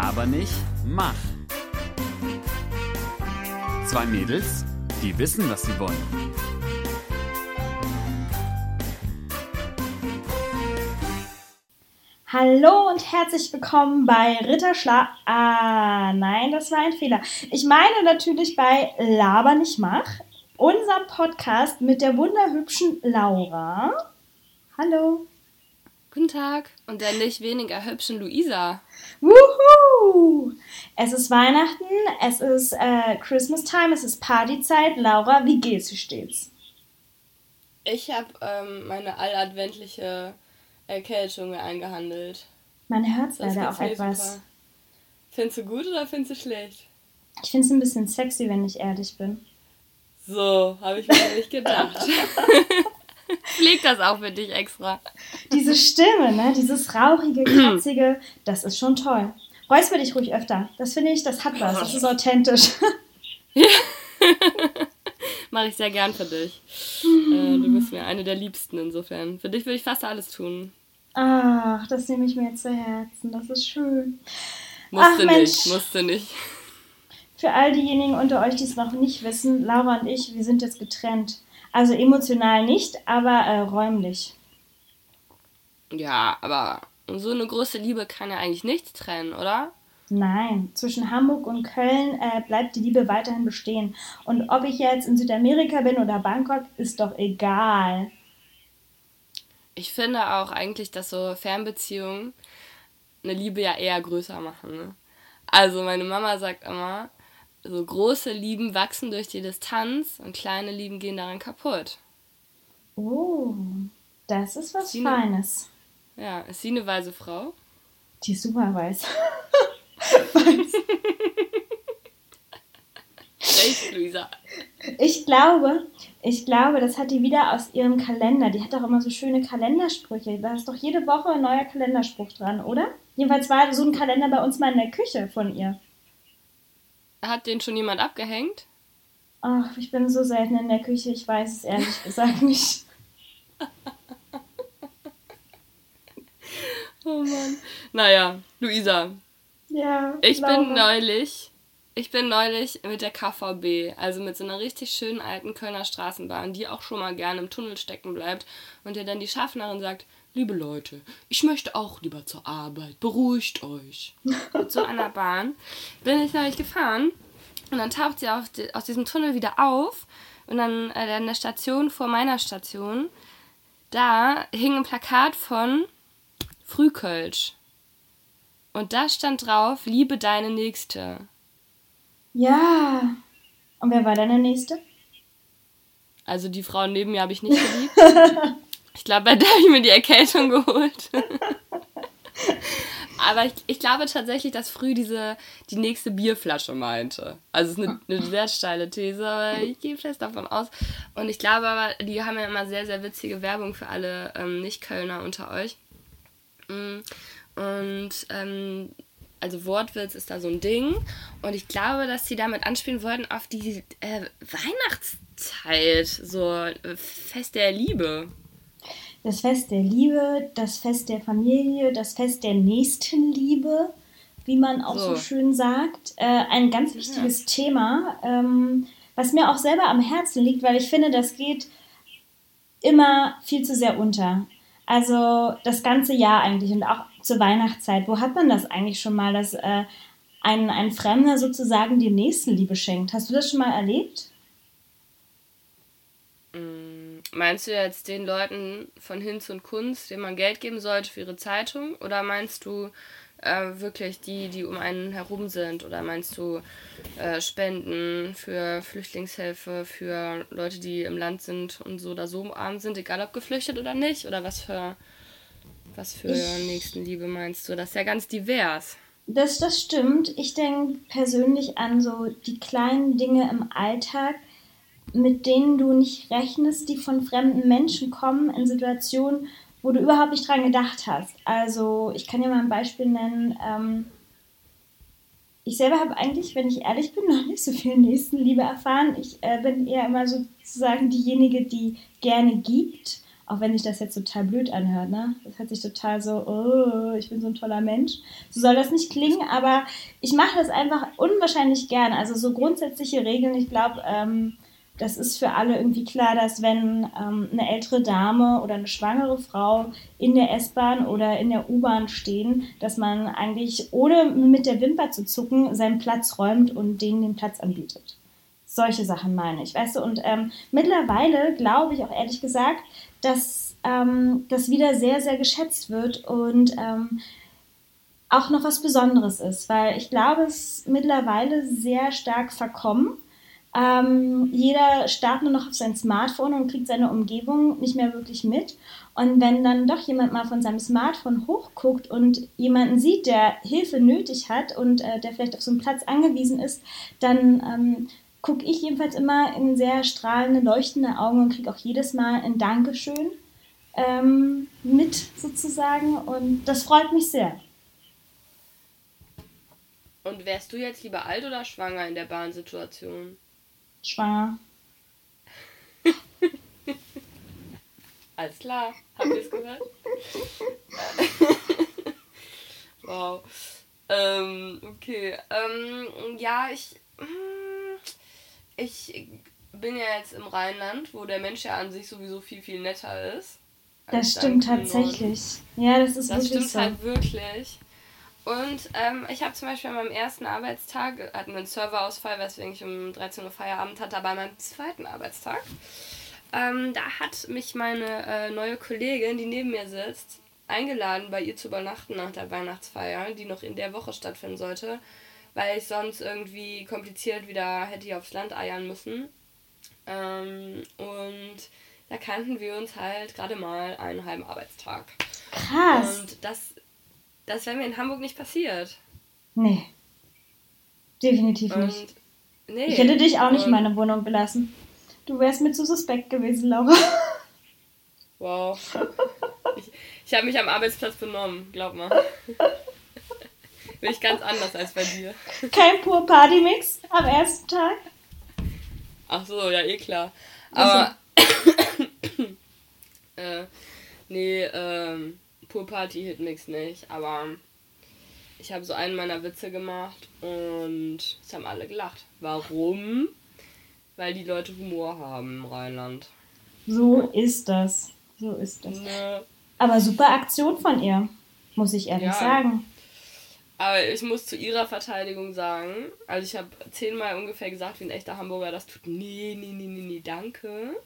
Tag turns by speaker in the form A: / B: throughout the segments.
A: Laber nicht, mach. Zwei Mädels, die wissen, was sie wollen.
B: Hallo und herzlich willkommen bei Ritterschlag. Ah, nein, das war ein Fehler. Ich meine natürlich bei Laber nicht mach, unserem Podcast mit der wunderhübschen Laura. Hallo.
C: Guten Tag. Und der nicht weniger hübschen Luisa.
B: Wuhu! Es ist Weihnachten, es ist äh, Christmas Time, es ist Partyzeit. Laura, wie geht's? Wie steht's?
C: Ich habe ähm, meine alladventliche Erkältung eingehandelt.
B: Man hört leider auch etwas.
C: Super. Findest du gut oder findest du schlecht?
B: Ich finde es ein bisschen sexy, wenn ich ehrlich bin.
C: So, habe ich mir nicht gedacht. Pflegt das auch für dich extra.
B: Diese Stimme, ne? dieses rauchige, kratzige, das ist schon toll. Räusper dich ruhig öfter. Das finde ich, das hat was. Das ist authentisch.
C: Mache ich sehr gern für dich. Äh, du bist mir eine der Liebsten insofern. Für dich würde ich fast alles tun.
B: Ach, das nehme ich mir jetzt zu Herzen. Das ist schön.
C: Musste Ach, Mensch. nicht, musste nicht.
B: Für all diejenigen unter euch, die es noch nicht wissen, Laura und ich, wir sind jetzt getrennt. Also emotional nicht, aber äh, räumlich.
C: Ja, aber so eine große Liebe kann ja eigentlich nichts trennen, oder?
B: Nein, zwischen Hamburg und Köln äh, bleibt die Liebe weiterhin bestehen. Und ob ich jetzt in Südamerika bin oder Bangkok, ist doch egal.
C: Ich finde auch eigentlich, dass so Fernbeziehungen eine Liebe ja eher größer machen. Ne? Also meine Mama sagt immer, so große Lieben wachsen durch die Distanz und kleine Lieben gehen daran kaputt.
B: Oh, das ist was ist Feines.
C: Eine, ja, ist sie eine weise Frau?
B: Die ist super weiß.
C: Recht, Luisa.
B: Ich glaube, ich glaube, das hat die wieder aus ihrem Kalender. Die hat doch immer so schöne Kalendersprüche. Da ist doch jede Woche ein neuer Kalenderspruch dran, oder? Jedenfalls war so ein Kalender bei uns mal in der Küche von ihr.
C: Hat den schon jemand abgehängt?
B: Ach, ich bin so selten in der Küche, ich weiß es ehrlich gesagt nicht.
C: oh Mann. Naja, Luisa.
B: Ja.
C: Ich glaube. bin neulich, ich bin neulich mit der KVB, also mit so einer richtig schönen alten Kölner Straßenbahn, die auch schon mal gerne im Tunnel stecken bleibt und dir dann die Schaffnerin sagt, liebe Leute, ich möchte auch lieber zur Arbeit, beruhigt euch. Mit so einer Bahn bin ich neulich gefahren und dann taucht sie die, aus diesem Tunnel wieder auf und dann äh, an der Station vor meiner Station, da hing ein Plakat von Frühkölsch. Und da stand drauf, liebe deine Nächste.
B: Ja. Und wer war deine Nächste?
C: Also die Frau neben mir habe ich nicht geliebt. Ich glaube, bei der habe ich mir die Erkältung geholt. Aber ich, ich, glaube tatsächlich, dass früh diese die nächste Bierflasche meinte. Also es ist eine, eine sehr steile These, aber ich gehe fest davon aus. Und ich glaube aber, die haben ja immer sehr, sehr witzige Werbung für alle ähm, Nicht-Kölner unter euch. Mm, und ähm, also Wortwitz ist da so ein Ding. Und ich glaube, dass sie damit anspielen wollten auf die äh, Weihnachtszeit. So äh, Fest der Liebe
B: das Fest der Liebe, das Fest der Familie, das Fest der Nächstenliebe, wie man auch so, so schön sagt. Äh, ein ganz wichtiges ja. Thema, ähm, was mir auch selber am Herzen liegt, weil ich finde, das geht immer viel zu sehr unter. Also das ganze Jahr eigentlich und auch zur Weihnachtszeit. Wo hat man das eigentlich schon mal, dass äh, ein, ein Fremder sozusagen die Nächstenliebe schenkt? Hast du das schon mal erlebt?
C: Meinst du jetzt den Leuten von Hinz und Kunst, denen man Geld geben sollte für ihre Zeitung? Oder meinst du äh, wirklich die, die um einen herum sind? Oder meinst du äh, Spenden für Flüchtlingshilfe, für Leute, die im Land sind und so oder so arm sind, egal ob geflüchtet oder nicht? Oder was für, was für ich, Nächstenliebe meinst du? Das ist ja ganz divers.
B: Das, das stimmt. Ich denke persönlich an so die kleinen Dinge im Alltag, mit denen du nicht rechnest, die von fremden Menschen kommen in Situationen, wo du überhaupt nicht dran gedacht hast. Also ich kann dir mal ein Beispiel nennen. Ähm, ich selber habe eigentlich, wenn ich ehrlich bin, noch nicht so viel Nächstenliebe erfahren. Ich äh, bin eher immer sozusagen diejenige, die gerne gibt Auch wenn sich das jetzt total blöd anhört, ne? Das hört sich total so, oh, ich bin so ein toller Mensch. So soll das nicht klingen, aber ich mache das einfach unwahrscheinlich gern. Also so grundsätzliche Regeln, ich glaube, ähm, das ist für alle irgendwie klar, dass wenn ähm, eine ältere Dame oder eine schwangere Frau in der S-Bahn oder in der U-Bahn stehen, dass man eigentlich ohne mit der Wimper zu zucken seinen Platz räumt und denen den Platz anbietet. Solche Sachen meine ich, weißt du. Und ähm, mittlerweile glaube ich auch ehrlich gesagt, dass ähm, das wieder sehr, sehr geschätzt wird und ähm, auch noch was Besonderes ist, weil ich glaube, es ist mittlerweile sehr stark verkommen ähm, jeder starrt nur noch auf sein Smartphone und kriegt seine Umgebung nicht mehr wirklich mit. Und wenn dann doch jemand mal von seinem Smartphone hochguckt und jemanden sieht, der Hilfe nötig hat und äh, der vielleicht auf so einen Platz angewiesen ist, dann ähm, gucke ich jedenfalls immer in sehr strahlende, leuchtende Augen und kriege auch jedes Mal ein Dankeschön ähm, mit sozusagen. Und das freut mich sehr.
C: Und wärst du jetzt lieber alt oder schwanger in der Bahnsituation?
B: Schwanger.
C: Alles klar, habt ihr es gehört? wow. Ähm, okay. Ähm, ja, ich. Hm, ich bin ja jetzt im Rheinland, wo der Mensch ja an sich sowieso viel, viel netter ist.
B: Das stimmt tatsächlich. Ja, das ist
C: das
B: wirklich
C: so. Das stimmt halt wirklich. Und ähm, ich habe zum Beispiel an meinem ersten Arbeitstag, hatten wir einen Serverausfall, weswegen ich um 13 Uhr Feierabend hatte, aber an meinem zweiten Arbeitstag, ähm, da hat mich meine äh, neue Kollegin, die neben mir sitzt, eingeladen, bei ihr zu übernachten nach der Weihnachtsfeier, die noch in der Woche stattfinden sollte, weil ich sonst irgendwie kompliziert wieder hätte hier aufs Land eiern müssen. Ähm, und da kannten wir uns halt gerade mal einen halben Arbeitstag. Krass. Und das das wäre mir in Hamburg nicht passiert.
B: Nee. Definitiv und, nicht. Nee. Ich hätte dich auch nicht in meine Wohnung gelassen. Du wärst mir zu suspekt gewesen, Laura.
C: Wow. Ich, ich habe mich am Arbeitsplatz benommen, glaub mal. Bin ich ganz anders als bei dir.
B: Kein pur Party-Mix am ersten Tag?
C: Ach so, ja, eh klar. Aber. äh, nee, ähm Pool Party Hit Mix nicht, aber ich habe so einen meiner Witze gemacht und es haben alle gelacht. Warum? Weil die Leute Humor haben im Rheinland.
B: So ist das. So ist das. Ne. Aber super Aktion von ihr, muss ich ehrlich ja. sagen.
C: Aber ich muss zu ihrer Verteidigung sagen, also ich habe zehnmal ungefähr gesagt, wie ein echter Hamburger das tut. Nee, nee, nee, nee, nee, danke.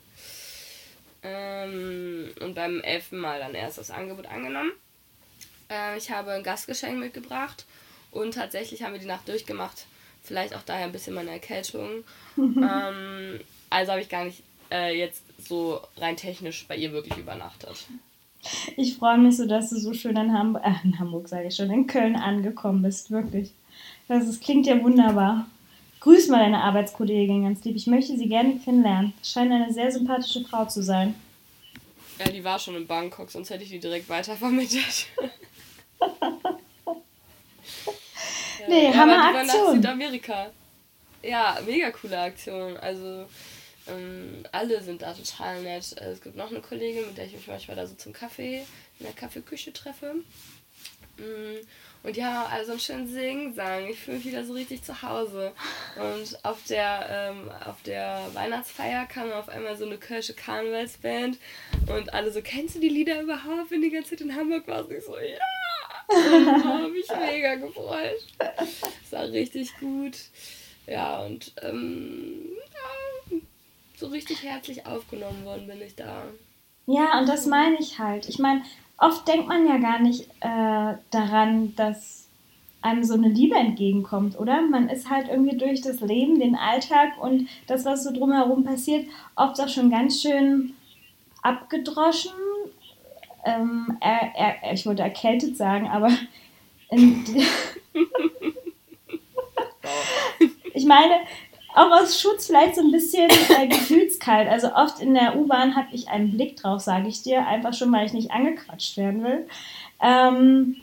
C: Ähm, und beim elften Mal dann erst das Angebot angenommen. Äh, ich habe ein Gastgeschenk mitgebracht und tatsächlich haben wir die Nacht durchgemacht. Vielleicht auch daher ein bisschen meine Erkältung. ähm, also habe ich gar nicht äh, jetzt so rein technisch bei ihr wirklich übernachtet.
B: Ich freue mich so, dass du so schön in Hamburg, äh, in Hamburg sage ich schon, in Köln angekommen bist, wirklich. Das, das klingt ja wunderbar. Grüß mal deine Arbeitskollegin ganz lieb. Ich möchte sie gerne kennenlernen. Scheint eine sehr sympathische Frau zu sein.
C: Ja, die war schon in Bangkok, sonst hätte ich die direkt weitervermittelt. nee, ja, Hammer Aktion. nach Südamerika. Ja, mega coole Aktion. Also, ähm, alle sind da total nett. Es gibt noch eine Kollegin, mit der ich mich manchmal da so zum Kaffee in der Kaffeeküche treffe. Mm, und ja, also einen schönen Singsang. Ich fühle mich wieder so richtig zu Hause. Und auf der, ähm, auf der Weihnachtsfeier kam auf einmal so eine Kölsche Karnevalsband. Und alle so, kennst du die Lieder überhaupt, wenn die ganze Zeit in Hamburg warst? Ich so, ja! Und habe mich mega gefreut. Das war richtig gut. Ja, und ähm, ja, so richtig herzlich aufgenommen worden bin ich da.
B: Ja, und das meine ich halt. Ich meine, oft denkt man ja gar nicht äh, daran, dass einem so eine Liebe entgegenkommt, oder? Man ist halt irgendwie durch das Leben, den Alltag und das, was so drumherum passiert, oft auch schon ganz schön abgedroschen. Ähm, er, er, ich wollte erkältet sagen, aber ich meine, auch aus Schutz vielleicht so ein bisschen äh, gefühlskalt. Also oft in der U-Bahn habe ich einen Blick drauf, sage ich dir, einfach schon, weil ich nicht angequatscht werden will. Ähm,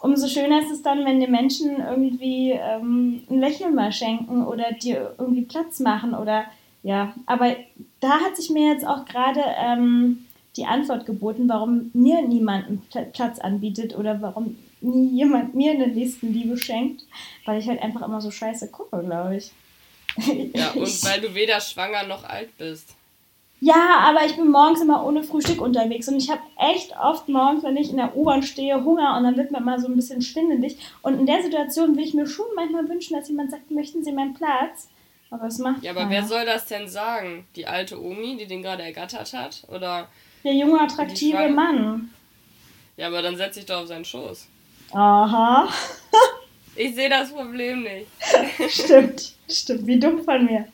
B: umso schöner ist es dann, wenn die Menschen irgendwie ähm, ein Lächeln mal schenken oder dir irgendwie Platz machen oder ja. Aber da hat sich mir jetzt auch gerade ähm, die Antwort geboten, warum mir niemand Platz anbietet oder warum nie jemand mir eine Nächstenliebe schenkt, weil ich halt einfach immer so scheiße gucke, glaube ich.
C: Ja, und weil du weder schwanger noch alt bist.
B: Ja, aber ich bin morgens immer ohne Frühstück unterwegs und ich habe echt oft morgens, wenn ich in der U-Bahn stehe, Hunger und dann wird mir immer so ein bisschen schwindelig. Und in der Situation will ich mir schon manchmal wünschen, dass jemand sagt, möchten Sie meinen Platz? Aber es macht
C: Ja, aber keiner. wer soll das denn sagen? Die alte Omi, die den gerade ergattert hat? Oder
B: der junge, attraktive Mann.
C: Ja, aber dann setz dich doch auf seinen Schoß.
B: Aha.
C: ich sehe das Problem nicht.
B: stimmt, stimmt. Wie dumm von mir.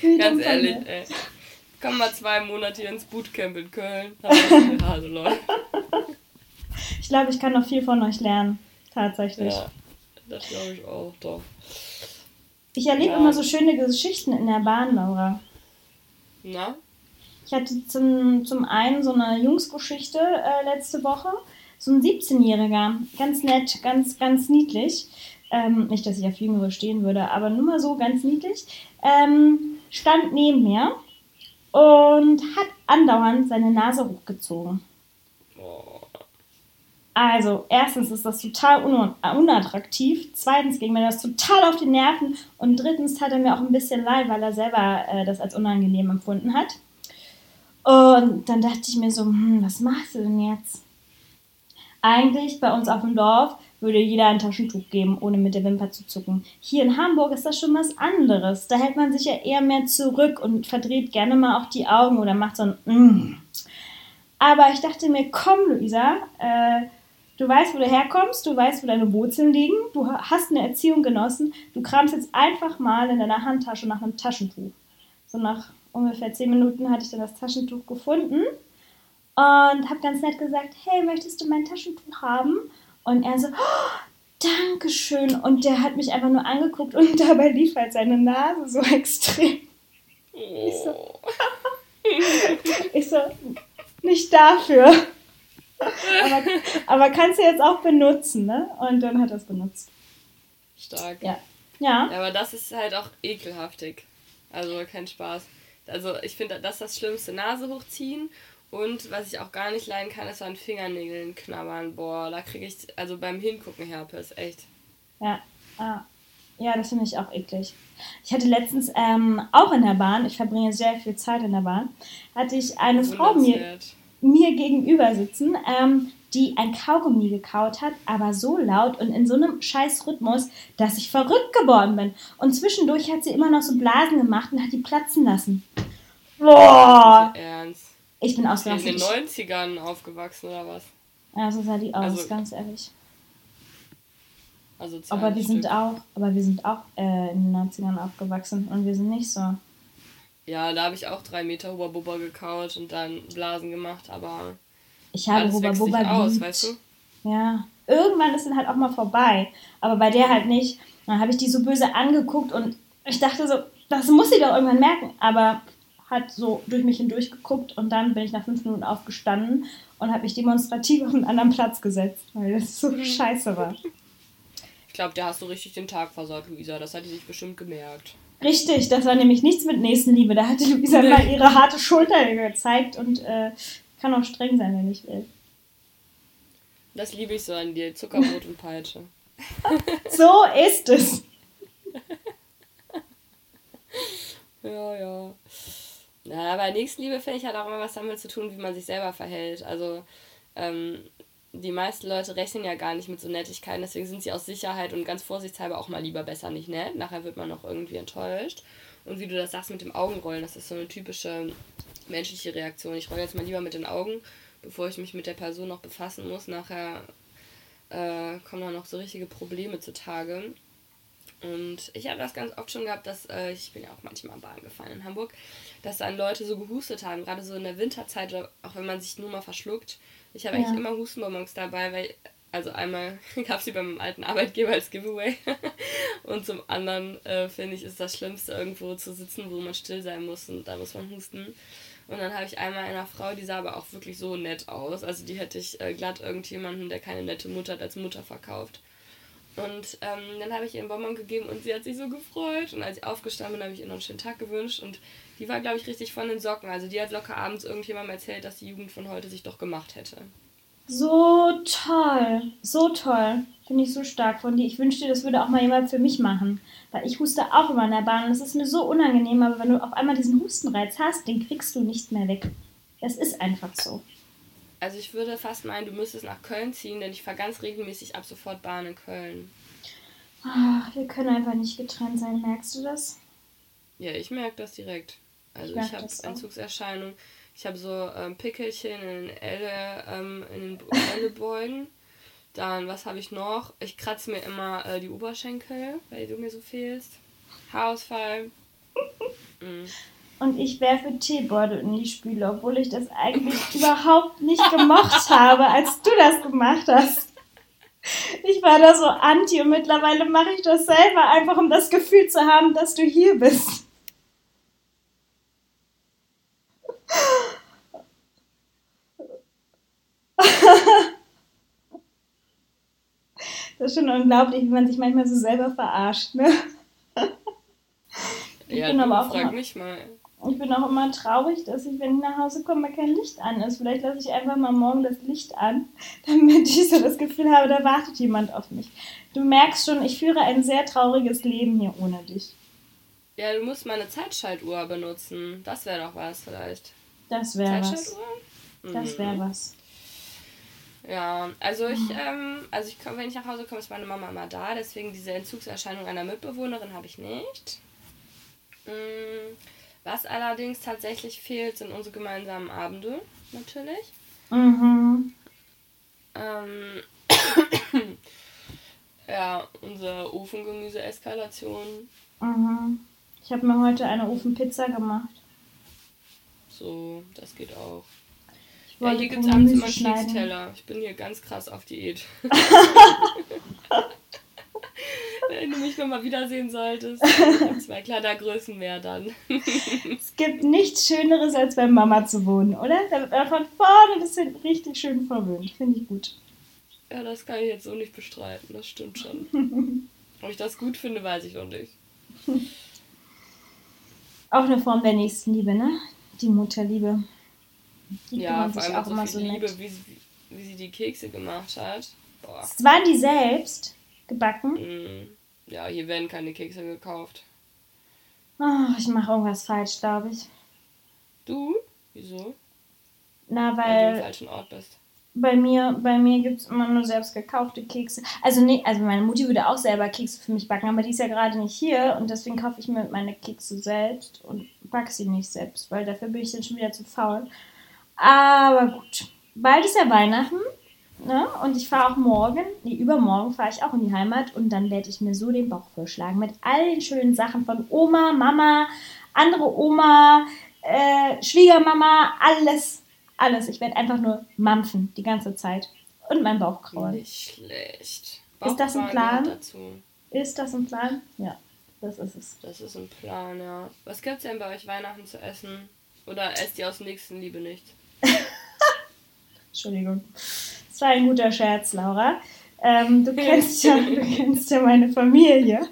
C: Wie Ganz ehrlich, ey. Komm mal zwei Monate hier ins Bootcamp in Köln. Hase, Leute.
B: Ich glaube, ich kann noch viel von euch lernen. Tatsächlich.
C: Ja, das glaube ich auch, doch.
B: Ich erlebe ja. immer so schöne Geschichten in der Bahn, Laura.
C: Na?
B: Ich hatte zum, zum einen so eine Jungsgeschichte äh, letzte Woche. So ein 17-Jähriger, ganz nett, ganz, ganz niedlich. Ähm, nicht, dass ich auf Jüngere stehen würde, aber nur mal so ganz niedlich. Ähm, stand neben mir und hat andauernd seine Nase hochgezogen. Also, erstens ist das total un unattraktiv. Zweitens ging mir das total auf die Nerven. Und drittens tat er mir auch ein bisschen leid, weil er selber äh, das als unangenehm empfunden hat. Und dann dachte ich mir so, hm, was machst du denn jetzt? Eigentlich bei uns auf dem Dorf würde jeder ein Taschentuch geben, ohne mit der Wimper zu zucken. Hier in Hamburg ist das schon was anderes. Da hält man sich ja eher mehr zurück und verdreht gerne mal auch die Augen oder macht so ein mm. Aber ich dachte mir, komm, Luisa, äh, du weißt, wo du herkommst, du weißt, wo deine Wurzeln liegen, du hast eine Erziehung genossen, du kramst jetzt einfach mal in deiner Handtasche nach einem Taschentuch. So nach ungefähr zehn Minuten hatte ich dann das Taschentuch gefunden und habe ganz nett gesagt, hey, möchtest du mein Taschentuch haben? Und er so, oh, Dankeschön. Und der hat mich einfach nur angeguckt und dabei lief halt seine Nase so extrem. Ich so, ich so nicht dafür. Aber, aber kannst du jetzt auch benutzen, ne? Und dann hat er es benutzt.
C: Stark.
B: Ja. ja.
C: Ja, aber das ist halt auch ekelhaftig. Also kein Spaß. Also ich finde, das ist das Schlimmste. Nase hochziehen und was ich auch gar nicht leiden kann, ist so an Fingernägeln knabbern. Boah, da kriege ich also beim Hingucken Herpes, echt.
B: Ja, ah. ja, das finde ich auch eklig. Ich hatte letztens ähm, auch in der Bahn, ich verbringe sehr viel Zeit in der Bahn, hatte ich eine Frau mir, mir gegenüber sitzen, ähm, die ein Kaugummi gekaut hat, aber so laut und in so einem scheiß Rhythmus, dass ich verrückt geworden bin. Und zwischendurch hat sie immer noch so Blasen gemacht und hat die platzen lassen. Boah!
C: Ernst?
B: Ich bin ausgerastet.
C: In den 90ern aufgewachsen oder was?
B: Ja, so sah die aus, also, ganz ehrlich. Also aber wir sind auch, aber wir sind auch äh, in den 90ern aufgewachsen und wir sind nicht so.
C: Ja, da habe ich auch drei Meter Huba Bubba gekaut und dann Blasen gemacht, aber
B: ich habe Huba Bubba aus, weißt du? Ja, irgendwann ist dann halt auch mal vorbei, aber bei der halt nicht. Dann habe ich die so böse angeguckt und ich dachte so, das muss sie doch irgendwann merken, aber hat so durch mich hindurch geguckt und dann bin ich nach fünf Minuten aufgestanden und habe mich demonstrativ auf einen anderen Platz gesetzt, weil das so mhm. scheiße war.
C: Ich glaube, der hast du richtig den Tag versaut, Luisa. Das hat die sich bestimmt gemerkt.
B: Richtig, das war nämlich nichts mit Nächstenliebe. Da hatte Luisa nee. mal ihre harte Schulter gezeigt und äh, kann auch streng sein, wenn ich will.
C: Das liebe ich so an dir. Zuckerbrot und Peitsche.
B: so ist es.
C: ja, ja. Ja, aber Nächstenliebe finde ich halt auch immer was damit zu tun, wie man sich selber verhält. Also ähm, die meisten Leute rechnen ja gar nicht mit so Nettigkeiten, deswegen sind sie aus Sicherheit und ganz vorsichtshalber auch mal lieber besser nicht nett. Nachher wird man auch irgendwie enttäuscht. Und wie du das sagst mit dem Augenrollen, das ist so eine typische menschliche Reaktion. Ich rolle jetzt mal lieber mit den Augen, bevor ich mich mit der Person noch befassen muss. Nachher äh, kommen dann noch so richtige Probleme zutage. Und ich habe das ganz oft schon gehabt, dass äh, ich bin ja auch manchmal Bahn gefahren in Hamburg, dass dann Leute so gehustet haben, gerade so in der Winterzeit, auch wenn man sich nur mal verschluckt. Ich habe ja. eigentlich immer Hustenbonbons dabei, weil also einmal gab es sie beim alten Arbeitgeber als Giveaway und zum anderen äh, finde ich ist das Schlimmste irgendwo zu sitzen, wo man still sein muss und da muss man husten. Und dann habe ich einmal einer Frau, die sah aber auch wirklich so nett aus. Also die hätte ich äh, glatt irgendjemanden, der keine nette Mutter hat, als Mutter verkauft. Und ähm, dann habe ich ihr einen Bonbon gegeben und sie hat sich so gefreut. Und als ich aufgestanden bin, habe ich ihr noch einen schönen Tag gewünscht. Und die war, glaube ich, richtig von den Socken. Also die hat locker abends irgendjemandem erzählt, dass die Jugend von heute sich doch gemacht hätte.
B: So toll, so toll. Finde ich so stark von dir. Ich wünschte, das würde auch mal jemand für mich machen. Weil ich huste auch immer in der Bahn. Und das ist mir so unangenehm. Aber wenn du auf einmal diesen Hustenreiz hast, den kriegst du nicht mehr weg. Es ist einfach so.
C: Also ich würde fast meinen, du müsstest nach Köln ziehen, denn ich fahre ganz regelmäßig ab sofort Bahn in Köln.
B: Ach, wir können einfach nicht getrennt sein, merkst du das?
C: Ja, ich merke das direkt. Also ich, ich habe Entzugserscheinungen. Ich habe so ähm, Pickelchen in den, Elle, ähm, in den Ellebeugen. Dann, was habe ich noch? Ich kratze mir immer äh, die Oberschenkel, weil du mir so fehlst. Haarausfall.
B: mhm. Und ich werfe Teebeutel in die Spüle, obwohl ich das eigentlich überhaupt nicht gemocht habe, als du das gemacht hast. Ich war da so anti und mittlerweile mache ich das selber, einfach um das Gefühl zu haben, dass du hier bist. Das ist schon unglaublich, wie man sich manchmal so selber verarscht, ne? Ich ja, bin aber auch frag mich mal. Ich bin auch immer traurig, dass ich, wenn ich nach Hause komme, kein Licht an ist. Vielleicht lasse ich einfach mal morgen das Licht an, damit ich so das Gefühl habe, da wartet jemand auf mich. Du merkst schon, ich führe ein sehr trauriges Leben hier ohne dich.
C: Ja, du musst mal eine Zeitschaltuhr benutzen. Das wäre doch was vielleicht.
B: Das wäre was. Das wäre mhm. was.
C: Ja, also ich, ähm, also ich komm, wenn ich nach Hause komme, ist meine Mama immer da, deswegen diese Entzugserscheinung einer Mitbewohnerin habe ich nicht. Mhm. Was allerdings tatsächlich fehlt, sind unsere gemeinsamen Abende, natürlich. Mhm. Ähm, ja, unsere Ofengemüse-Eskalation.
B: Mhm. Ich habe mir heute eine Ofenpizza gemacht.
C: So, das geht auch. Ja, hier gibt es abends immer Keksteller. Ich bin hier ganz krass auf Diät. Wenn du mich nochmal wiedersehen solltest, zwei kleiner Größen mehr dann.
B: es gibt nichts Schöneres, als bei Mama zu wohnen, oder? Da wird man von vorne bis hinten richtig schön verwöhnt. Finde ich gut.
C: Ja, das kann ich jetzt so nicht bestreiten. Das stimmt schon. Ob ich das gut finde, weiß ich noch nicht.
B: Auch eine Form der Nächstenliebe, ne? Die Mutterliebe. Die ja, vor allem
C: auch so immer so Liebe, wie, wie sie die Kekse gemacht hat.
B: Boah. Waren die selbst gebacken?
C: Mm. Ja, hier werden keine Kekse gekauft.
B: Oh, ich mache irgendwas falsch, glaube ich.
C: Du? Wieso?
B: Na, weil, weil
C: du im falschen Ort bist.
B: Bei mir, bei mir gibt es immer nur selbst gekaufte Kekse. Also nee, also meine Mutti würde auch selber Kekse für mich backen, aber die ist ja gerade nicht hier und deswegen kaufe ich mir meine Kekse selbst und backe sie nicht selbst, weil dafür bin ich dann schon wieder zu faul. Aber gut, bald ist ja Weihnachten Ne? Und ich fahre auch morgen, nee, übermorgen fahre ich auch in die Heimat und dann werde ich mir so den Bauch vollschlagen mit all den schönen Sachen von Oma, Mama, andere Oma, äh, Schwiegermama, alles, alles. Ich werde einfach nur mampfen die ganze Zeit und mein Bauch kraulen.
C: Nicht schlecht.
B: ist das ein Plan? Ist das ein Plan? Ja, das ist es.
C: Das ist ein Plan, ja. Was gibt es denn bei euch Weihnachten zu essen? Oder esst ihr aus Nächstenliebe nicht?
B: Entschuldigung. Das war ein guter Scherz, Laura. Ähm, du, kennst ja, du kennst ja meine Familie.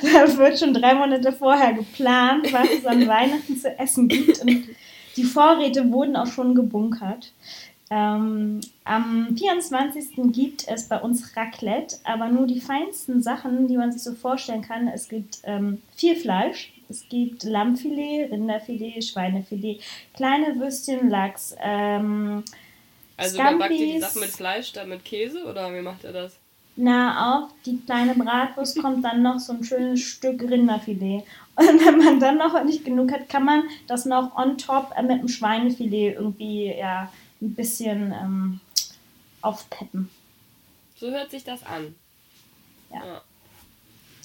B: Da wird schon drei Monate vorher geplant, was es an Weihnachten zu essen gibt. Und die Vorräte wurden auch schon gebunkert. Ähm, am 24. gibt es bei uns Raclette, aber nur die feinsten Sachen, die man sich so vorstellen kann. Es gibt ähm, viel Fleisch, es gibt Lammfilet, Rinderfilet, Schweinefilet, kleine Würstchen, Lachs, ähm,
C: also backt ihr die Sachen mit Fleisch, dann mit Käse oder wie macht ihr das?
B: Na, auf die kleine Bratwurst kommt dann noch so ein schönes Stück Rinderfilet. Und wenn man dann noch nicht genug hat, kann man das noch on top äh, mit dem Schweinefilet irgendwie ja, ein bisschen ähm, aufpeppen.
C: So hört sich das an. Ja. ja.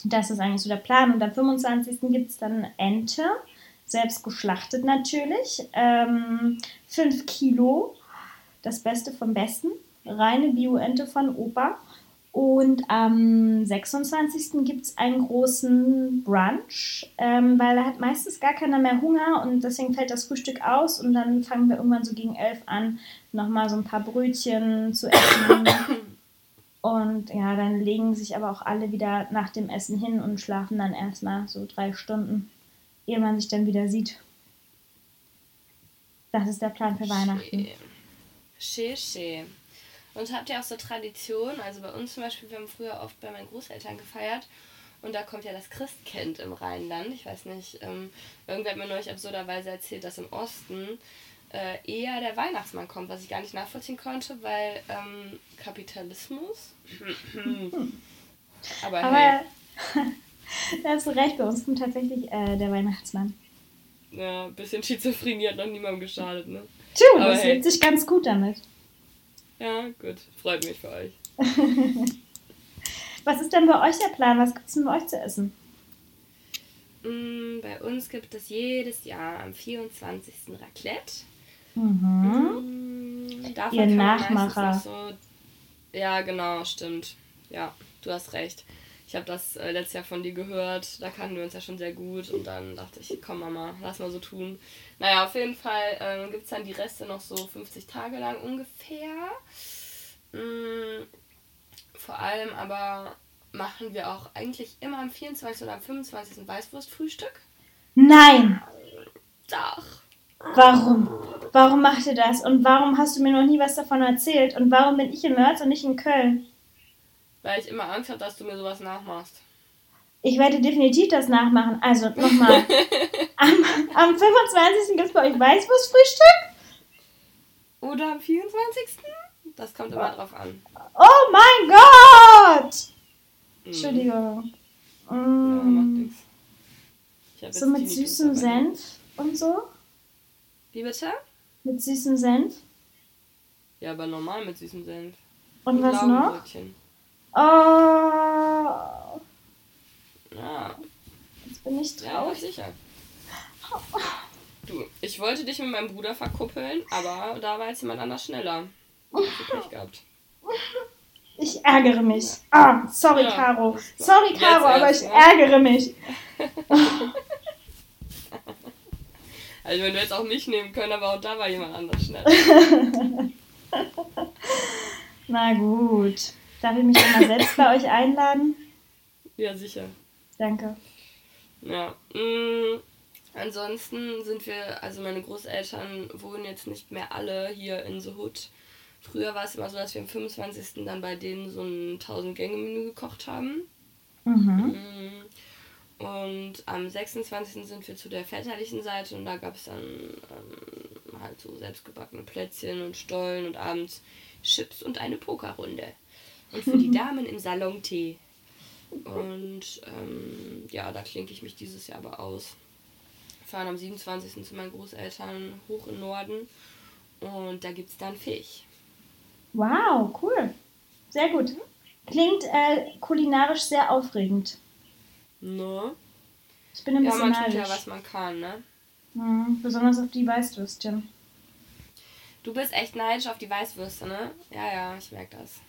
B: Das ist eigentlich so der Plan. Und am 25. gibt es dann Ente, selbst geschlachtet natürlich. 5 ähm, Kilo das Beste vom Besten. Reine Bio-Ente von Opa. Und am 26. gibt es einen großen Brunch, ähm, weil da hat meistens gar keiner mehr Hunger und deswegen fällt das Frühstück aus und dann fangen wir irgendwann so gegen elf an, nochmal so ein paar Brötchen zu essen. Und ja, dann legen sich aber auch alle wieder nach dem Essen hin und schlafen dann erstmal so drei Stunden, ehe man sich dann wieder sieht. Das ist der Plan für Weihnachten.
C: Schön. Und habt ihr auch so Traditionen? Also bei uns zum Beispiel, wir haben früher oft bei meinen Großeltern gefeiert und da kommt ja das Christkind im Rheinland. Ich weiß nicht, ähm, irgendwer hat mir neulich absurderweise erzählt, dass im Osten äh, eher der Weihnachtsmann kommt, was ich gar nicht nachvollziehen konnte, weil ähm, Kapitalismus.
B: Aber, Aber hey. da hast du recht, bei uns kommt tatsächlich äh, der Weihnachtsmann.
C: Ja, ein bisschen Schizophrenie hat noch niemandem geschadet, ne?
B: Tu, das hey. sich ganz gut damit.
C: Ja, gut. Freut mich für euch.
B: Was ist denn bei euch der Plan? Was gibt es denn bei euch zu essen?
C: Mm, bei uns gibt es jedes Jahr am 24. Raclette. Mhm. Mm, Ihr Nachmacher. So, ja, genau, stimmt. Ja, du hast recht. Ich habe das äh, letztes Jahr von dir gehört. Da kannten wir uns ja schon sehr gut. Und dann dachte ich, komm Mama, lass mal so tun. Naja, auf jeden Fall ähm, gibt es dann die Reste noch so 50 Tage lang ungefähr. Mm, vor allem aber machen wir auch eigentlich immer am 24. oder am 25. Weißwurstfrühstück.
B: Nein!
C: Doch.
B: Warum? Warum macht ihr das? Und warum hast du mir noch nie was davon erzählt? Und warum bin ich in Mörz und nicht in Köln?
C: Weil ich immer Angst habe, dass du mir sowas nachmachst.
B: Ich werde definitiv das nachmachen. Also nochmal. am, am 25. gibt es bei euch Weißwurstfrühstück?
C: Oder am 24. Das kommt immer drauf an.
B: Oh mein Gott! Mhm. Entschuldigung. Mm. Ja, macht nichts. So mit süßem Senf und so?
C: Wie bitte?
B: Mit süßem Senf?
C: Ja, aber normal mit süßem Senf.
B: Und, und was noch? Oh.
C: Ja.
B: Jetzt bin ich traurig.
C: Ja, sicher. Du, ich wollte dich mit meinem Bruder verkuppeln, aber da war jetzt jemand anders schneller. Ich Pech gehabt.
B: Ich ärgere mich. Ah, sorry, ja. Caro. Sorry, Caro, aber ich ne? ärgere mich.
C: also, wenn du jetzt auch mich nehmen können, aber auch da war jemand anders schnell.
B: Na gut. Darf ich mich mal selbst bei euch einladen?
C: Ja, sicher.
B: Danke.
C: Ja. Mh, mm, ansonsten sind wir, also meine Großeltern wohnen jetzt nicht mehr alle hier in The Hood. Früher war es immer so, dass wir am 25. dann bei denen so ein 1000-Gänge-Menü gekocht haben. Mhm. Mm, und am 26. sind wir zu der väterlichen Seite und da gab es dann ähm, halt so selbstgebackene Plätzchen und Stollen und abends Chips und eine Pokerrunde. Und für die Damen im Salon Tee. Und ähm, ja, da klinke ich mich dieses Jahr aber aus. Fahren am 27. zu meinen Großeltern hoch im Norden und da gibt es dann Fisch.
B: Wow, cool. Sehr gut. Klingt äh, kulinarisch sehr aufregend.
C: Ne?
B: Ich bin ein
C: ja,
B: bisschen
C: man tut ja, was man kann, ne?
B: Mhm, besonders auf die Weißwürstchen.
C: Du bist echt neidisch auf die Weißwürste, ne? Ja, ja, ich merke das.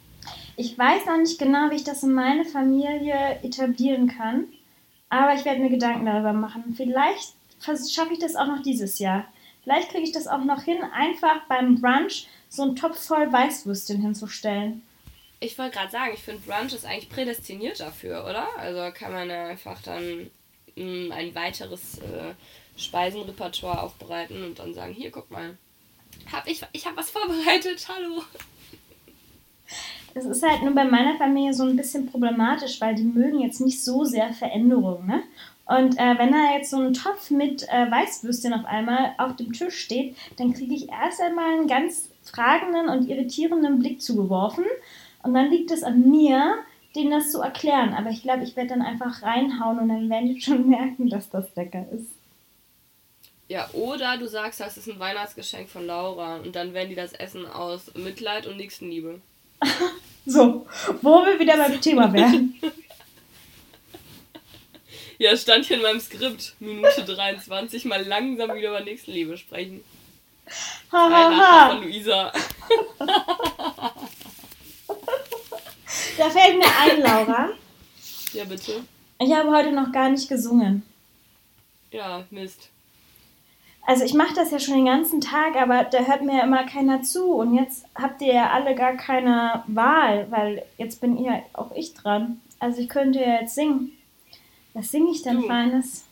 B: Ich weiß noch nicht genau, wie ich das in meine Familie etablieren kann, aber ich werde mir Gedanken darüber machen. Vielleicht schaffe ich das auch noch dieses Jahr. Vielleicht kriege ich das auch noch hin, einfach beim Brunch so einen Topf voll Weißwürstchen hinzustellen.
C: Ich wollte gerade sagen, ich finde Brunch ist eigentlich prädestiniert dafür, oder? Also kann man einfach dann mm, ein weiteres äh, Speisenrepertoire aufbereiten und dann sagen, hier, guck mal, hab ich, ich habe was vorbereitet, hallo.
B: Das ist halt nur bei meiner Familie so ein bisschen problematisch, weil die mögen jetzt nicht so sehr Veränderungen. Ne? Und äh, wenn da jetzt so ein Topf mit äh, Weißwürstchen auf einmal auf dem Tisch steht, dann kriege ich erst einmal einen ganz fragenden und irritierenden Blick zugeworfen. Und dann liegt es an mir, denen das zu erklären. Aber ich glaube, ich werde dann einfach reinhauen und dann werden die schon merken, dass das lecker ist.
C: Ja, oder du sagst, das ist ein Weihnachtsgeschenk von Laura und dann werden die das essen aus Mitleid und Nächstenliebe.
B: so, wo wir wieder beim Thema wären.
C: Ja, stand hier in meinem Skript, Minute 23, mal langsam wieder über Nächstenliebe sprechen. Hahaha. von Luisa.
B: da fällt mir ein, Laura.
C: Ja, bitte.
B: Ich habe heute noch gar nicht gesungen.
C: Ja, Mist.
B: Also ich mache das ja schon den ganzen Tag, aber da hört mir ja immer keiner zu. Und jetzt habt ihr ja alle gar keine Wahl, weil jetzt bin ja auch ich dran. Also ich könnte ja jetzt singen. Was singe ich denn Feines?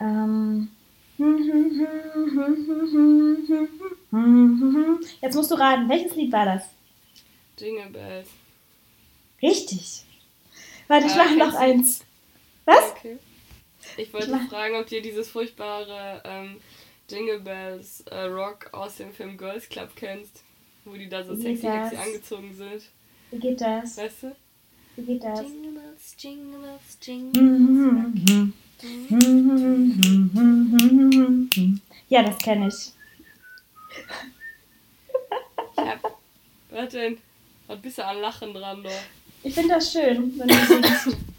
B: Ähm. Jetzt musst du raten, welches Lied war das?
C: Jingle Bells.
B: Richtig. Warte, ich mache noch eins. Was? Okay.
C: Ich wollte fragen, ob dir dieses furchtbare ähm, Jingle Bells äh, Rock aus dem Film Girls Club kennst, wo die da so sexy, sexy angezogen sind.
B: Wie geht das?
C: Weißt du?
B: Wie geht das? Jingle Bells, Jingle Bells, Jingle Bells. Ja, das kenne ich.
C: Ich hab. Was denn? Was bist du an Lachen dran, doch?
B: Ich finde das schön, wenn du singst.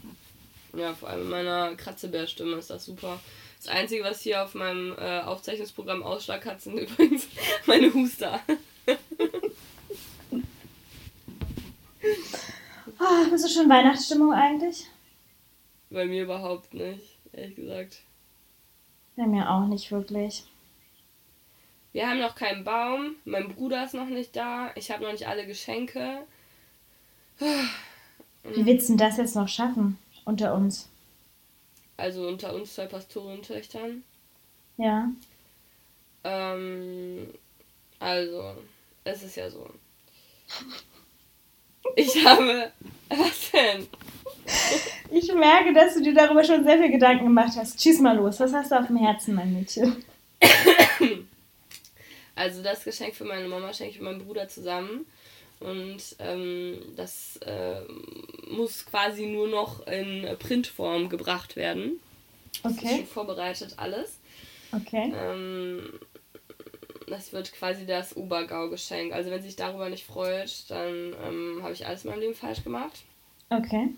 C: Ja, vor allem in meiner Kratzebärstimme ist das super. Das Einzige, was hier auf meinem äh, Aufzeichnungsprogramm Ausschlag hat, sind übrigens meine Huster.
B: oh, bist du schon Weihnachtsstimmung eigentlich?
C: Bei mir überhaupt nicht, ehrlich gesagt.
B: Bei mir auch nicht wirklich.
C: Wir haben noch keinen Baum, mein Bruder ist noch nicht da, ich habe noch nicht alle Geschenke.
B: Wie willst du das jetzt noch schaffen? Unter uns.
C: Also unter uns zwei Pastorentöchtern.
B: Ja.
C: Ähm, also, es ist ja so. Ich habe. Was denn?
B: Ich merke, dass du dir darüber schon sehr viel Gedanken gemacht hast. Schieß mal los. Was hast du auf dem Herzen, mein Mädchen?
C: Also das Geschenk für meine Mama schenke ich für meinen Bruder zusammen. Und ähm, das äh, muss quasi nur noch in Printform gebracht werden. Okay. Das ist schon vorbereitet alles.
B: Okay.
C: Ähm, das wird quasi das Obergau-Geschenk. Also wenn sich darüber nicht freut, dann ähm, habe ich alles in meinem Leben falsch gemacht.
B: Okay.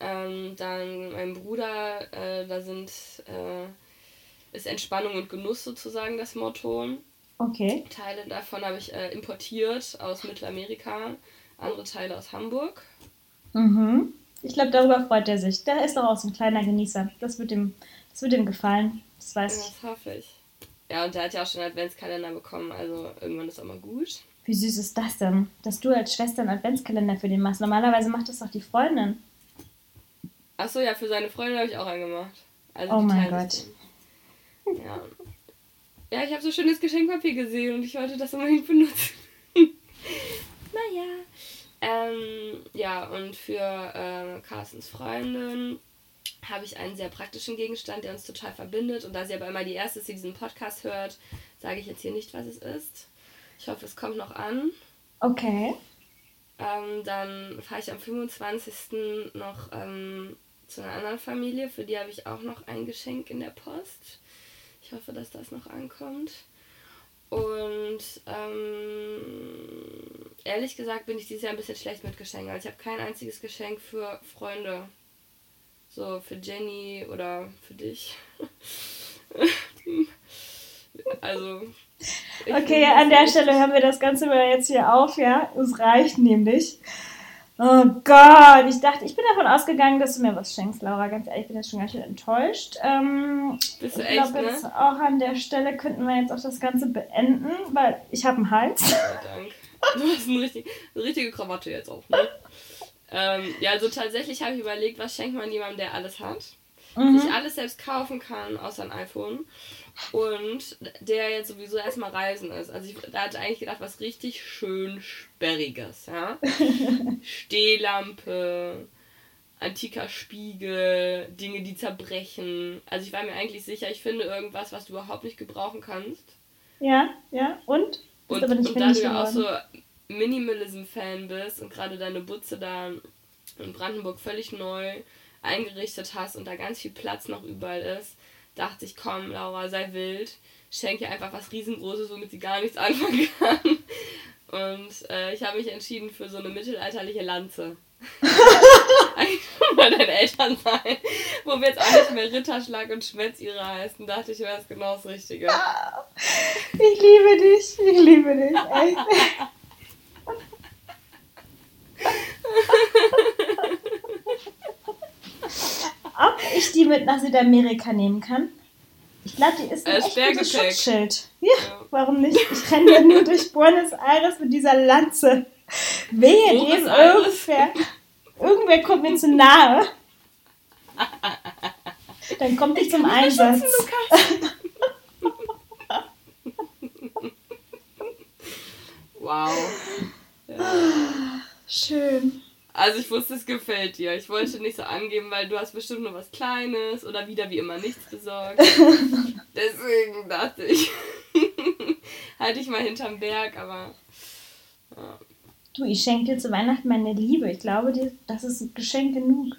C: Ähm, dann mein Bruder, äh, da sind äh, ist Entspannung und Genuss sozusagen das Motto.
B: Okay.
C: Teile davon habe ich äh, importiert aus Mittelamerika, andere Teile aus Hamburg.
B: Mhm. Ich glaube, darüber freut er sich. Der ist doch auch so ein kleiner Genießer. Das wird ihm, das wird ihm gefallen. Das weiß
C: ich. Das hoffe ich. Ja, und der hat ja auch schon einen Adventskalender bekommen, also irgendwann ist auch mal gut.
B: Wie süß ist das denn, dass du als Schwester einen Adventskalender für den machst? Normalerweise macht das doch die Freundin.
C: Achso, ja, für seine Freundin habe ich auch einen gemacht.
B: Also oh mein Gott.
C: Ja, ja, ich habe so schönes Geschenkpapier gesehen und ich wollte das unbedingt benutzen. naja. Ähm, ja, und für äh, Carstens Freundin habe ich einen sehr praktischen Gegenstand, der uns total verbindet. Und da sie aber immer die erste ist, die diesen Podcast hört, sage ich jetzt hier nicht, was es ist. Ich hoffe, es kommt noch an.
B: Okay.
C: Ähm, dann fahre ich am 25. noch ähm, zu einer anderen Familie. Für die habe ich auch noch ein Geschenk in der Post. Ich hoffe, dass das noch ankommt. Und ähm, ehrlich gesagt bin ich dieses Jahr ein bisschen schlecht mit Geschenken. Also ich habe kein einziges Geschenk für Freunde. So für Jenny oder für dich. also.
B: Okay, an der Stelle hören wir das Ganze mal jetzt hier auf, ja. Es reicht nämlich. Oh Gott, ich dachte, ich bin davon ausgegangen, dass du mir was schenkst, Laura. Ganz ehrlich, ich bin jetzt schon ganz schön enttäuscht. Ähm,
C: Bist du
B: ich glaube,
C: ne?
B: jetzt auch an der Stelle könnten wir jetzt auch das Ganze beenden, weil ich habe einen Hals.
C: Ja, Dank. Du hast eine, richtig, eine richtige Krawatte jetzt auch, ne? ähm, ja, also tatsächlich habe ich überlegt, was schenkt man jemandem, der alles hat. Mhm. Sich alles selbst kaufen kann, außer ein iPhone und der jetzt sowieso erstmal reisen ist. Also ich da hatte eigentlich gedacht, was richtig schön sperriges, ja. Stehlampe, antiker Spiegel, Dinge, die zerbrechen. Also ich war mir eigentlich sicher, ich finde irgendwas, was du überhaupt nicht gebrauchen kannst.
B: Ja, ja, und?
C: Und, und da du ja auch so Minimalism-Fan bist und gerade deine Butze da in Brandenburg völlig neu eingerichtet hast und da ganz viel Platz noch überall ist, dachte ich, komm, Laura, sei wild, schenke ihr einfach was riesengroßes, womit sie gar nichts anfangen kann. Und äh, ich habe mich entschieden für so eine mittelalterliche Lanze. Eigentlich bei deinen Eltern sein, wo wir jetzt auch nicht mehr Ritterschlag und Schmetzire heißen, dachte ich, wäre es genau das Richtige.
B: Ich liebe dich, ich liebe dich, echt. ob ich die mit nach Südamerika nehmen kann? Ich Latti ist ein echt gutes Schutzschild. Ja, ja, warum nicht? Ich renne ja nur durch Buenos Aires mit dieser Lanze. Wehe dem irgendwer, irgendwer kommt mir zu nahe. Dann kommt ich zum Einsatz.
C: wow.
B: Ja. Schön.
C: Also ich wusste, es gefällt dir. Ich wollte nicht so angeben, weil du hast bestimmt nur was Kleines oder wieder wie immer nichts besorgt. Deswegen dachte ich, halte ich mal hinterm Berg, aber.
B: Ja. Du, ich schenke dir zu Weihnachten meine Liebe. Ich glaube, das ist Geschenk genug.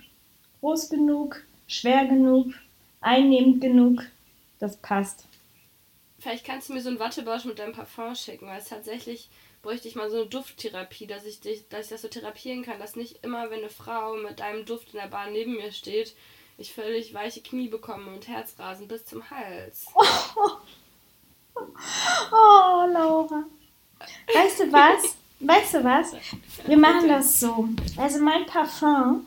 B: Groß genug, schwer genug, einnehmend genug. Das passt.
C: Vielleicht kannst du mir so einen Wattebausch mit deinem Parfum schicken, weil es tatsächlich bräuchte ich mal so eine Dufttherapie, dass ich, dich, dass ich das so therapieren kann, dass nicht immer, wenn eine Frau mit einem Duft in der Bahn neben mir steht, ich völlig weiche Knie bekomme und Herzrasen bis zum Hals.
B: Oh, oh Laura. Weißt du was? Weißt du was? Wir machen das so. Also mein Parfum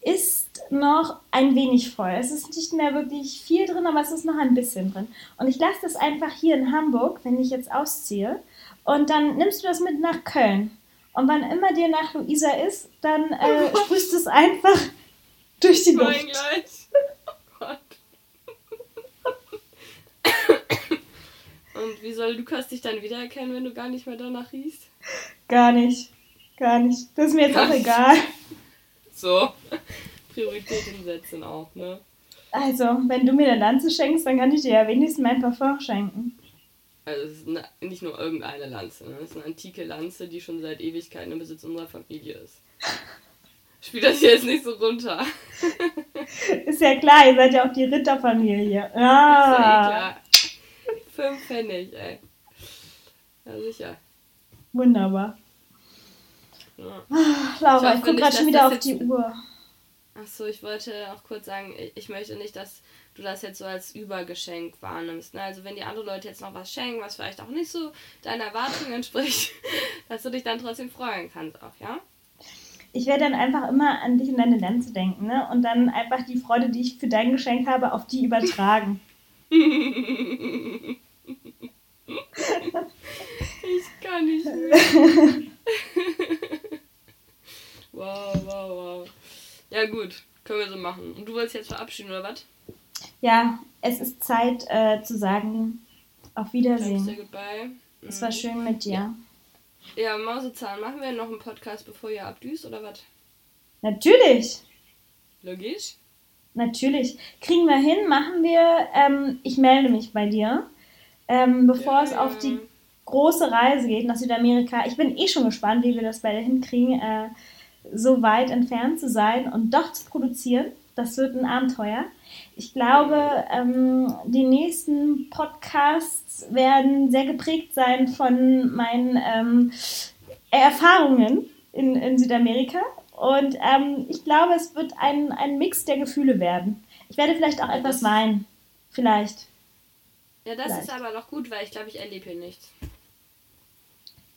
B: ist noch ein wenig voll. Es ist nicht mehr wirklich viel drin, aber es ist noch ein bisschen drin. Und ich lasse das einfach hier in Hamburg, wenn ich jetzt ausziehe. Und dann nimmst du das mit nach Köln. Und wann immer dir nach Luisa ist, dann äh, sprühst du es einfach durch die Luft. Oh Gott.
C: Und wie soll Lukas dich dann wiedererkennen, wenn du gar nicht mehr danach riechst?
B: Gar nicht. Gar nicht. Das ist mir jetzt gar auch nicht. egal.
C: So. Prioritäten setzen auch, ne?
B: Also, wenn du mir eine Lanze schenkst, dann kann ich dir ja wenigstens mein Parfum schenken.
C: Also es ist eine, nicht nur irgendeine Lanze, ne? es ist eine antike Lanze, die schon seit Ewigkeiten im Besitz unserer Familie ist. Spiel das hier jetzt nicht so runter.
B: ist ja klar, ihr seid ja auch die Ritterfamilie. Ah. Ist ja eh klar.
C: Fünf Pfennig, ey. Ja, sicher.
B: Wunderbar. Ja. Ach, Laura, ich, ich gucke gerade schon wieder auf die Uhr.
C: Achso, ich wollte auch kurz sagen, ich möchte nicht, dass du das jetzt so als Übergeschenk wahrnimmst. Ne? Also wenn die anderen Leute jetzt noch was schenken, was vielleicht auch nicht so deinen Erwartungen entspricht, dass du dich dann trotzdem freuen kannst auch, ja?
B: Ich werde dann einfach immer an dich und deine Lanze denken, ne? Und dann einfach die Freude, die ich für dein Geschenk habe, auf die übertragen.
C: ich kann nicht mehr. wow, wow, wow. Ja gut, können wir so machen. Und du wolltest jetzt verabschieden, oder was?
B: Ja, es ist Zeit äh, zu sagen, auf Wiedersehen. goodbye. Es war schön mit dir.
C: Ja, Mausezahn, machen wir noch einen Podcast, bevor ihr abdüst, oder was?
B: Natürlich.
C: Logisch?
B: Natürlich. Kriegen wir hin, machen wir. Ähm, ich melde mich bei dir, ähm, bevor ja, es auf die große Reise geht nach Südamerika. Ich bin eh schon gespannt, wie wir das beide hinkriegen, äh, so weit entfernt zu sein und doch zu produzieren. Das wird ein Abenteuer. Ich glaube, ähm, die nächsten Podcasts werden sehr geprägt sein von meinen ähm, Erfahrungen in, in Südamerika. Und ähm, ich glaube, es wird ein, ein Mix der Gefühle werden. Ich werde vielleicht auch ja, etwas weinen. Vielleicht.
C: Ja, das vielleicht. ist aber noch gut, weil ich glaube, ich erlebe hier nichts.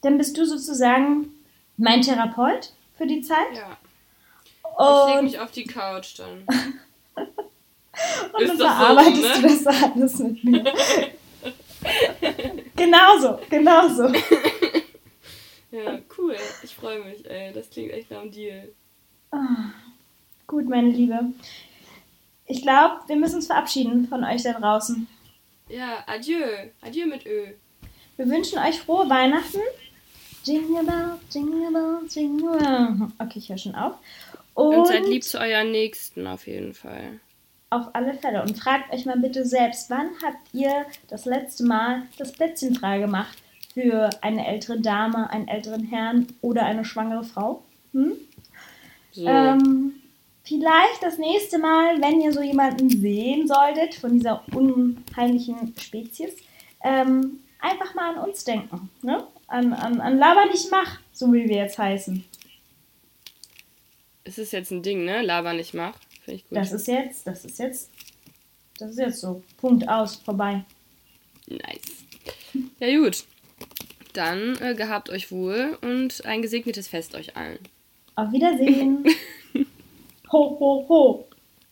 B: Dann bist du sozusagen mein Therapeut für die Zeit.
C: Ja. Und ich lege mich auf die Couch dann. Und ist dann verarbeitest so, ne? du das alles
B: mit mir. genauso, genauso.
C: ja, cool. Ich freue mich, ey. Das klingt echt nach einem Deal.
B: Ah, gut, meine Liebe. Ich glaube, wir müssen uns verabschieden von euch da draußen.
C: Ja, adieu. Adieu mit Ö.
B: Wir wünschen euch frohe Weihnachten. Jingle bell, jingle bell, jingle bell. Okay, ich höre schon auf.
C: Und, Und seid lieb zu euren Nächsten auf jeden Fall.
B: Auf alle Fälle. Und fragt euch mal bitte selbst, wann habt ihr das letzte Mal das Plätzchen frei gemacht für eine ältere Dame, einen älteren Herrn oder eine schwangere Frau? Hm? So. Ähm, vielleicht das nächste Mal, wenn ihr so jemanden sehen solltet von dieser unheimlichen Spezies, ähm, einfach mal an uns denken. Ne? An, an, an Laber nicht mach, so wie wir jetzt heißen.
C: Es ist jetzt ein Ding, ne? Laber nicht mach.
B: Finde ich gut. Das ist jetzt, das ist jetzt, das ist jetzt so. Punkt aus, vorbei.
C: Nice. Ja, gut. Dann äh, gehabt euch wohl und ein gesegnetes Fest euch allen.
B: Auf Wiedersehen. ho, ho, ho.